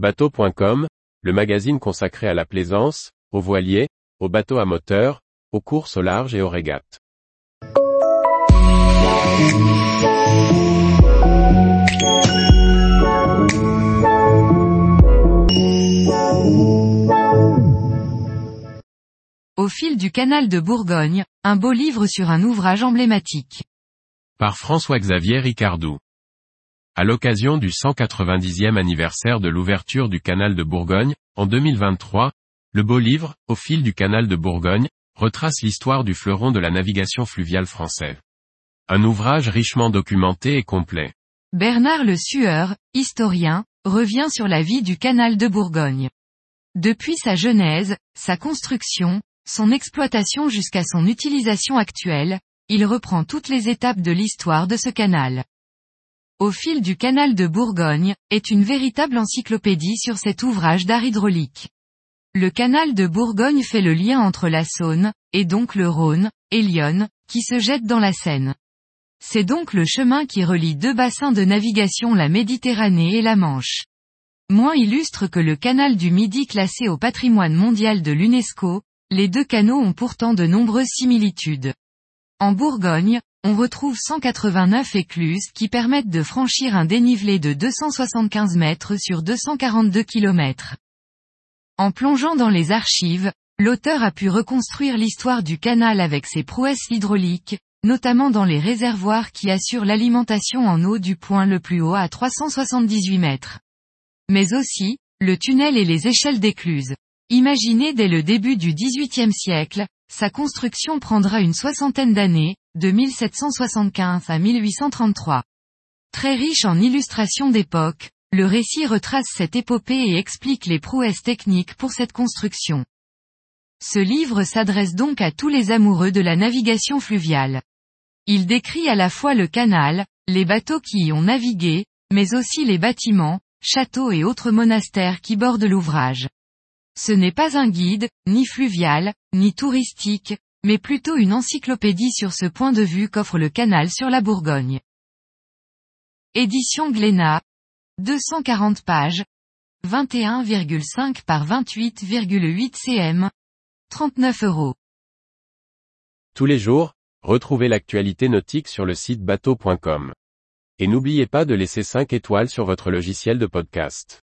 Bateau.com, le magazine consacré à la plaisance, aux voiliers, aux bateaux à moteur, aux courses au large et aux régates. Au fil du canal de Bourgogne, un beau livre sur un ouvrage emblématique. Par François-Xavier Ricardou. À l'occasion du 190e anniversaire de l'ouverture du canal de Bourgogne, en 2023, le beau livre, Au fil du canal de Bourgogne, retrace l'histoire du fleuron de la navigation fluviale française. Un ouvrage richement documenté et complet. Bernard Le Sueur, historien, revient sur la vie du canal de Bourgogne. Depuis sa genèse, sa construction, son exploitation jusqu'à son utilisation actuelle, il reprend toutes les étapes de l'histoire de ce canal. Au fil du canal de Bourgogne, est une véritable encyclopédie sur cet ouvrage d'art hydraulique. Le canal de Bourgogne fait le lien entre la Saône, et donc le Rhône, et l'Yonne, qui se jette dans la Seine. C'est donc le chemin qui relie deux bassins de navigation la Méditerranée et la Manche. Moins illustre que le canal du Midi classé au patrimoine mondial de l'UNESCO, les deux canaux ont pourtant de nombreuses similitudes. En Bourgogne, on retrouve 189 écluses qui permettent de franchir un dénivelé de 275 mètres sur 242 km. En plongeant dans les archives, l'auteur a pu reconstruire l'histoire du canal avec ses prouesses hydrauliques, notamment dans les réservoirs qui assurent l'alimentation en eau du point le plus haut à 378 mètres. Mais aussi, le tunnel et les échelles d'écluses. Imaginé dès le début du XVIIIe siècle, sa construction prendra une soixantaine d'années, de 1775 à 1833. Très riche en illustrations d'époque, le récit retrace cette épopée et explique les prouesses techniques pour cette construction. Ce livre s'adresse donc à tous les amoureux de la navigation fluviale. Il décrit à la fois le canal, les bateaux qui y ont navigué, mais aussi les bâtiments, châteaux et autres monastères qui bordent l'ouvrage. Ce n'est pas un guide, ni fluvial, ni touristique, mais plutôt une encyclopédie sur ce point de vue qu'offre le canal sur la Bourgogne. Édition Glénat. 240 pages. 21,5 par 28,8 cm. 39 euros. Tous les jours, retrouvez l'actualité nautique sur le site bateau.com. Et n'oubliez pas de laisser 5 étoiles sur votre logiciel de podcast.